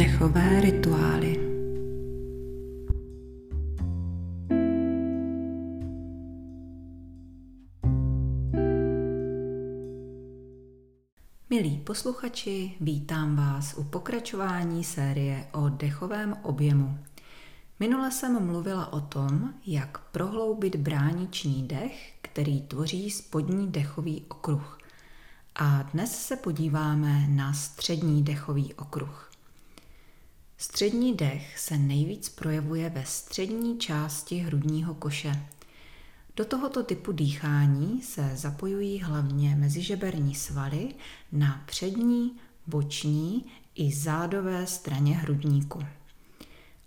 Dechové rituály. Milí posluchači, vítám vás u pokračování série o dechovém objemu. Minule jsem mluvila o tom, jak prohloubit brániční dech, který tvoří spodní dechový okruh. A dnes se podíváme na střední dechový okruh. Střední dech se nejvíc projevuje ve střední části hrudního koše. Do tohoto typu dýchání se zapojují hlavně mezižeberní svaly na přední, boční i zádové straně hrudníku.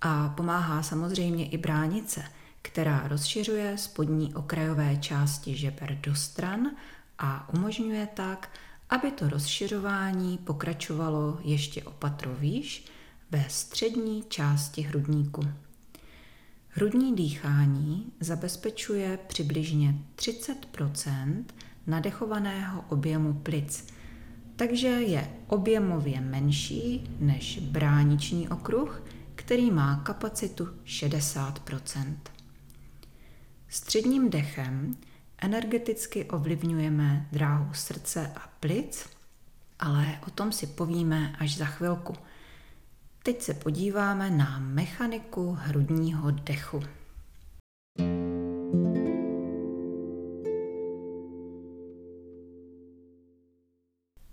A pomáhá samozřejmě i bránice, která rozšiřuje spodní okrajové části žeber do stran a umožňuje tak, aby to rozšiřování pokračovalo ještě o patro výš ve střední části hrudníku. Hrudní dýchání zabezpečuje přibližně 30% nadechovaného objemu plic, takže je objemově menší než brániční okruh, který má kapacitu 60% Středním dechem energeticky ovlivňujeme dráhu srdce a plic, ale o tom si povíme až za chvilku. Teď se podíváme na mechaniku hrudního dechu.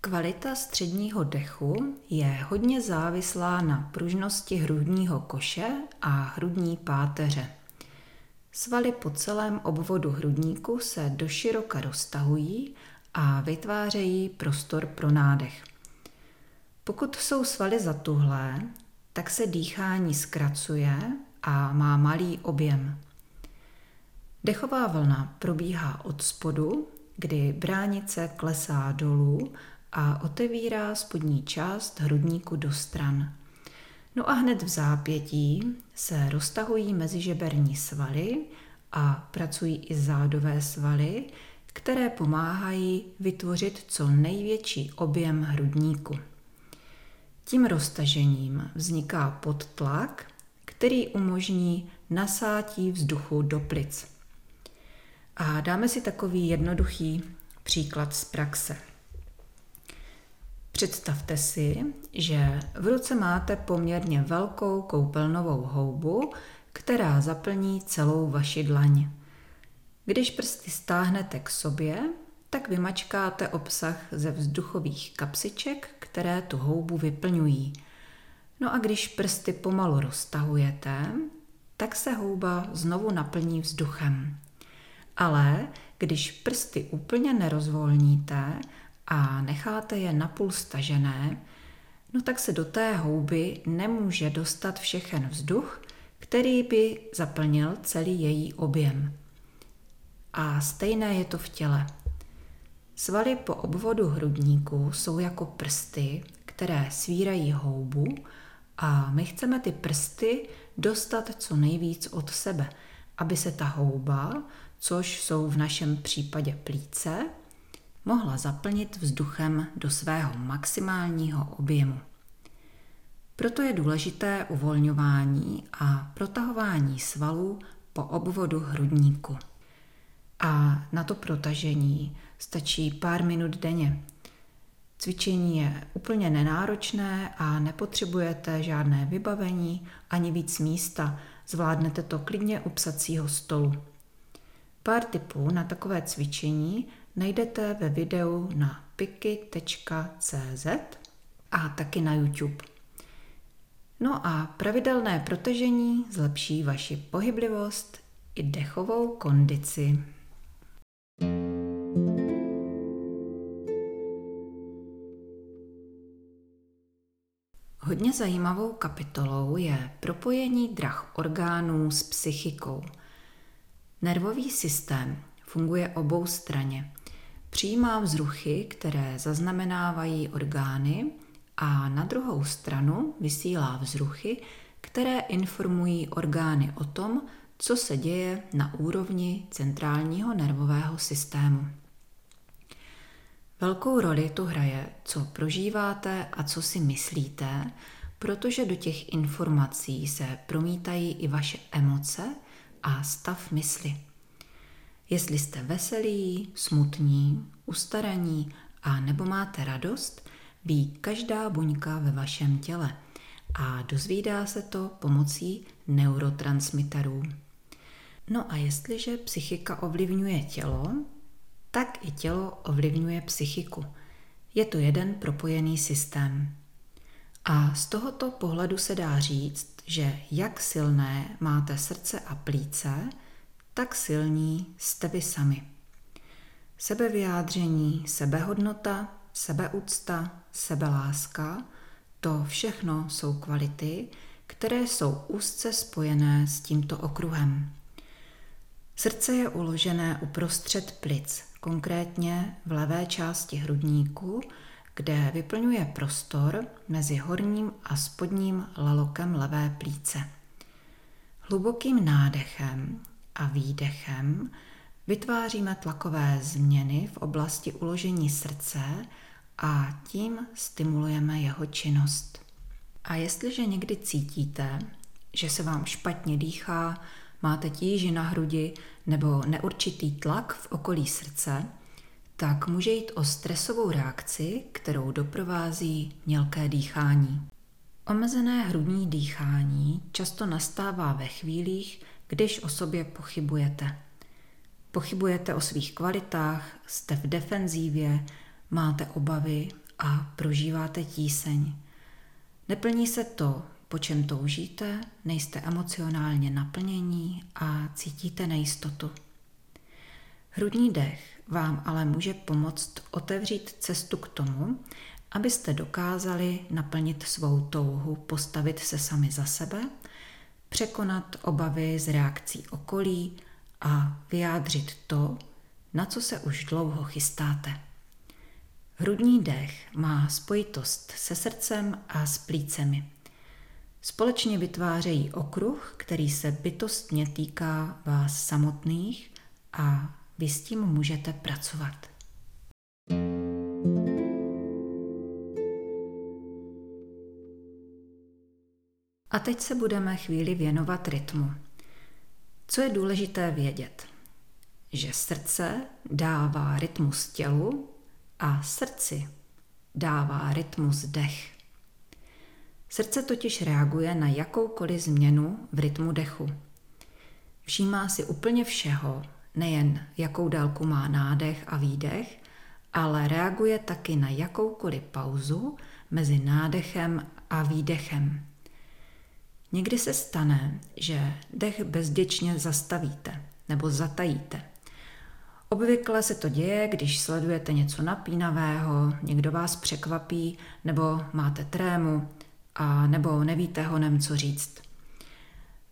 Kvalita středního dechu je hodně závislá na pružnosti hrudního koše a hrudní páteře. Svaly po celém obvodu hrudníku se doširoka roztahují a vytvářejí prostor pro nádech. Pokud jsou svaly zatuhlé, tak se dýchání zkracuje a má malý objem. Dechová vlna probíhá od spodu, kdy bránice klesá dolů a otevírá spodní část hrudníku do stran. No a hned v zápětí se roztahují mezižeberní svaly a pracují i zádové svaly, které pomáhají vytvořit co největší objem hrudníku. Tím roztažením vzniká podtlak, který umožní nasátí vzduchu do plic. A dáme si takový jednoduchý příklad z praxe. Představte si, že v ruce máte poměrně velkou koupelnovou houbu, která zaplní celou vaši dlaň. Když prsty stáhnete k sobě, tak vymačkáte obsah ze vzduchových kapsiček, které tu houbu vyplňují. No a když prsty pomalu roztahujete, tak se houba znovu naplní vzduchem. Ale když prsty úplně nerozvolníte a necháte je napůl stažené, no tak se do té houby nemůže dostat všechen vzduch, který by zaplnil celý její objem. A stejné je to v těle. Svaly po obvodu hrudníku jsou jako prsty, které svírají houbu a my chceme ty prsty dostat co nejvíc od sebe, aby se ta houba, což jsou v našem případě plíce, mohla zaplnit vzduchem do svého maximálního objemu. Proto je důležité uvolňování a protahování svalů po obvodu hrudníku. A na to protažení stačí pár minut denně. Cvičení je úplně nenáročné a nepotřebujete žádné vybavení ani víc místa. Zvládnete to klidně u psacího stolu. Pár tipů na takové cvičení najdete ve videu na piky.cz a taky na YouTube. No a pravidelné protažení zlepší vaši pohyblivost i dechovou kondici. Hodně zajímavou kapitolou je propojení drah orgánů s psychikou. Nervový systém funguje obou straně. Přijímá vzruchy, které zaznamenávají orgány a na druhou stranu vysílá vzruchy, které informují orgány o tom, co se děje na úrovni centrálního nervového systému. Velkou roli tu hraje, co prožíváte a co si myslíte, protože do těch informací se promítají i vaše emoce a stav mysli. Jestli jste veselí, smutní, ustaraní a nebo máte radost, ví každá buňka ve vašem těle a dozvídá se to pomocí neurotransmiterů. No a jestliže psychika ovlivňuje tělo, tak i tělo ovlivňuje psychiku. Je to jeden propojený systém. A z tohoto pohledu se dá říct, že jak silné máte srdce a plíce, tak silní jste vy sami. Sebevyjádření, sebehodnota, sebeúcta, sebeláska, to všechno jsou kvality, které jsou úzce spojené s tímto okruhem. Srdce je uložené uprostřed plic, konkrétně v levé části hrudníku, kde vyplňuje prostor mezi horním a spodním lalokem levé plíce. Hlubokým nádechem a výdechem vytváříme tlakové změny v oblasti uložení srdce a tím stimulujeme jeho činnost. A jestliže někdy cítíte, že se vám špatně dýchá, máte tíži na hrudi nebo neurčitý tlak v okolí srdce, tak může jít o stresovou reakci, kterou doprovází mělké dýchání. Omezené hrudní dýchání často nastává ve chvílích, když o sobě pochybujete. Pochybujete o svých kvalitách, jste v defenzívě, máte obavy a prožíváte tíseň. Neplní se to, po čem toužíte, nejste emocionálně naplnění a cítíte nejistotu. Hrudní dech vám ale může pomoct otevřít cestu k tomu, abyste dokázali naplnit svou touhu postavit se sami za sebe, překonat obavy z reakcí okolí a vyjádřit to, na co se už dlouho chystáte. Hrudní dech má spojitost se srdcem a s plícemi. Společně vytvářejí okruh, který se bytostně týká vás samotných a vy s tím můžete pracovat. A teď se budeme chvíli věnovat rytmu. Co je důležité vědět? Že srdce dává rytmus tělu a srdci dává rytmus dech. Srdce totiž reaguje na jakoukoliv změnu v rytmu dechu. Všímá si úplně všeho, nejen jakou délku má nádech a výdech, ale reaguje taky na jakoukoliv pauzu mezi nádechem a výdechem. Někdy se stane, že dech bezděčně zastavíte nebo zatajíte. Obvykle se to děje, když sledujete něco napínavého, někdo vás překvapí, nebo máte trému, a nebo nevíte honem, co říct.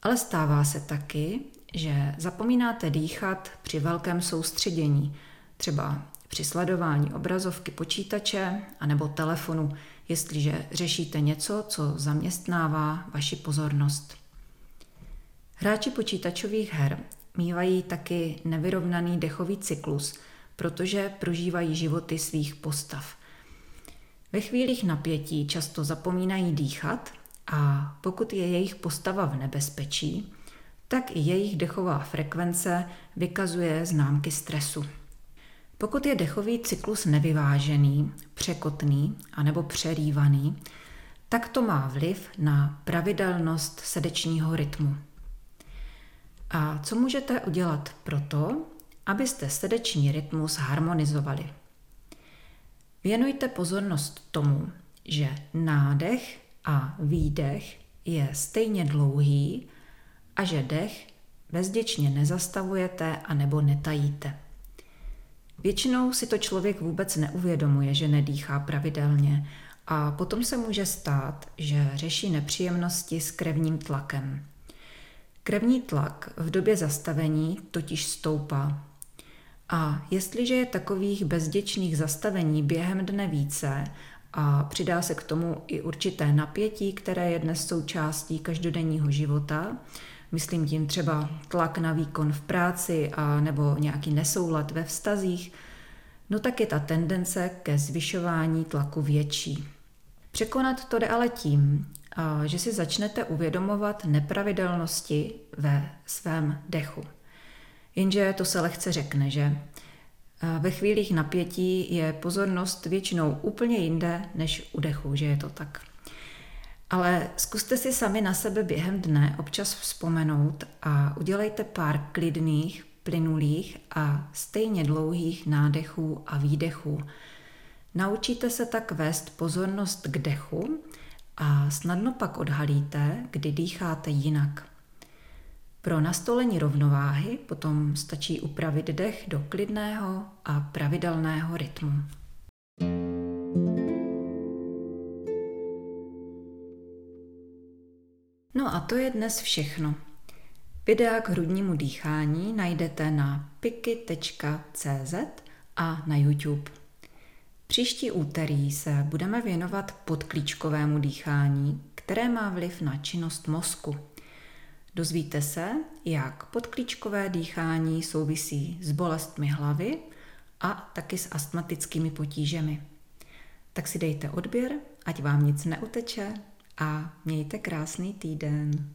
Ale stává se taky, že zapomínáte dýchat při velkém soustředění, třeba při sledování obrazovky počítače anebo telefonu, jestliže řešíte něco, co zaměstnává vaši pozornost. Hráči počítačových her mývají taky nevyrovnaný dechový cyklus, protože prožívají životy svých postav. Ve chvílích napětí často zapomínají dýchat a pokud je jejich postava v nebezpečí, tak i jejich dechová frekvence vykazuje známky stresu. Pokud je dechový cyklus nevyvážený, překotný anebo přerývaný, tak to má vliv na pravidelnost srdečního rytmu. A co můžete udělat proto, abyste srdeční rytmus harmonizovali? Věnujte pozornost tomu, že nádech a výdech je stejně dlouhý a že dech bezděčně nezastavujete a nebo netajíte. Většinou si to člověk vůbec neuvědomuje, že nedýchá pravidelně a potom se může stát, že řeší nepříjemnosti s krevním tlakem. Krevní tlak v době zastavení totiž stoupá. A jestliže je takových bezděčných zastavení během dne více a přidá se k tomu i určité napětí, které je dnes součástí každodenního života, myslím tím třeba tlak na výkon v práci a nebo nějaký nesoulad ve vztazích, no tak je ta tendence ke zvyšování tlaku větší. Překonat to jde ale tím, že si začnete uvědomovat nepravidelnosti ve svém dechu. Jenže to se lehce řekne, že ve chvílích napětí je pozornost většinou úplně jinde než u dechu, že je to tak. Ale zkuste si sami na sebe během dne občas vzpomenout a udělejte pár klidných, plynulých a stejně dlouhých nádechů a výdechů. Naučíte se tak vést pozornost k dechu a snadno pak odhalíte, kdy dýcháte jinak. Pro nastolení rovnováhy potom stačí upravit dech do klidného a pravidelného rytmu. No a to je dnes všechno. Videa k hrudnímu dýchání najdete na piky.cz a na YouTube. Příští úterý se budeme věnovat podklíčkovému dýchání, které má vliv na činnost mozku. Dozvíte se, jak podklíčkové dýchání souvisí s bolestmi hlavy a taky s astmatickými potížemi. Tak si dejte odběr, ať vám nic neuteče a mějte krásný týden.